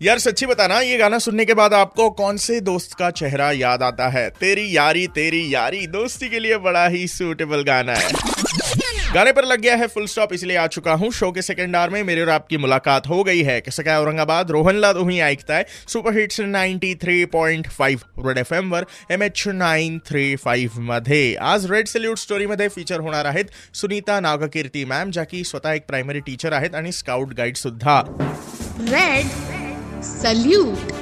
यार सच्ची बताना, ये गाना सुनने के बाद आपको कौन से दोस्त का चेहरा याद आता है? तेरी यारी तेरी यारी, दोस्ती के लिए बड़ा ही सूटेबल गाना है। गाने पर लग गया है फुल स्टॉप इसलिए आ चुका हूँ। शो के सेकंड आवर में मेरे और आपकी मुलाकात हो गई है। कसं काय औरंगाबाद, रोहनला तुम्ही ऐकताय super hits ninety three point five red F M वर M H nine three five मध्ये आज रेड सल्यूट स्टोरी मध्ये फीचर होणार आहेत सुनीता नागकीर्ती मॅम ज्या की स्वतः एक प्रायमरी टीचर आहेत, आणि स्काउट गाईड सुद्धा। Red salute.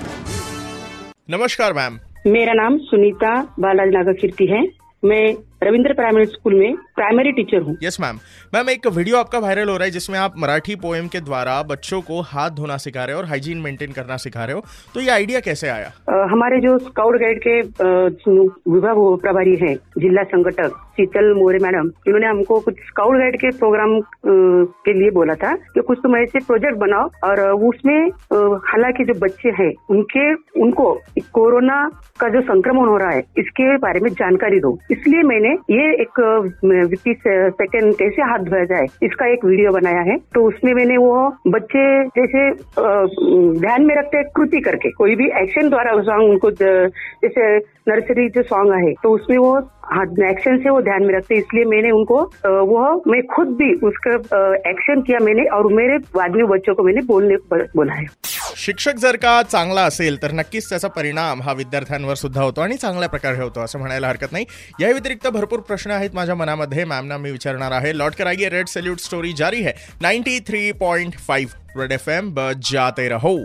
नमस्कार मैम। मेरा नाम सुनीता बालाल नागा कीर्ति है। मैं रविंद्र प्राइमरी स्कूल में प्राइमरी टीचर हूँ। यस मैम मैम एक वीडियो आपका वायरल हो रहा है जिसमें आप मराठी पोएम के द्वारा बच्चों को हाथ धोना सिखा रहे हो और हाइजीन मेंटेन करना सिखा रहे हो। तो ये आइडिया कैसे आया? अ, हमारे जो स्काउट गाइड के विभाग प्रभारी है जिला संगठक शीतल मोरे मैडम इन्होंने हमको कुछ स्काउट गाइड के प्रोग्राम के लिए बोला था कि कुछ तुम ऐसे प्रोजेक्ट बनाओ और उसमें हालाँकि जो बच्चे हैं उनके उनको कोरोना का जो संक्रमण हो रहा है इसके बारे में जानकारी दो। इसलिए मैंने ये एक विपी सेकंड कैसे हाथ धोया जाए, इसका एक वीडियो बनाया है। तो उसमें मैंने वो बच्चे जैसे ध्यान में रखते कृति करके। कोई भी एक्शन द्वारा सॉन्ग उनको जैसे नर्सरी जो सॉन्ग है तो उसमें वो एक्शन से वो ध्यान में रखते इसलिए मैंने उनको वो, मैं खुद भी उसका एक्शन किया मैंने और मेरे बाद में बच्चों को मैंने बोलने बोला है। शिक्षक जर का चांगला असेल तर नक्कीच त्याचा परिणाम हा विद्यार्थ्यांवर सुद्धा होतो आणि चांगल्या प्रकारे होतो असं म्हणायला हरकत नाही. या व्यतिरिक्त भरपूर प्रश्न आहेत माझ्या मनामध्ये. मॅमना मी विचारणार आहे. लॉट कर रेड सेल्यूट स्टोरी जारी है 93.5 रेड एफ एम जाते रहो.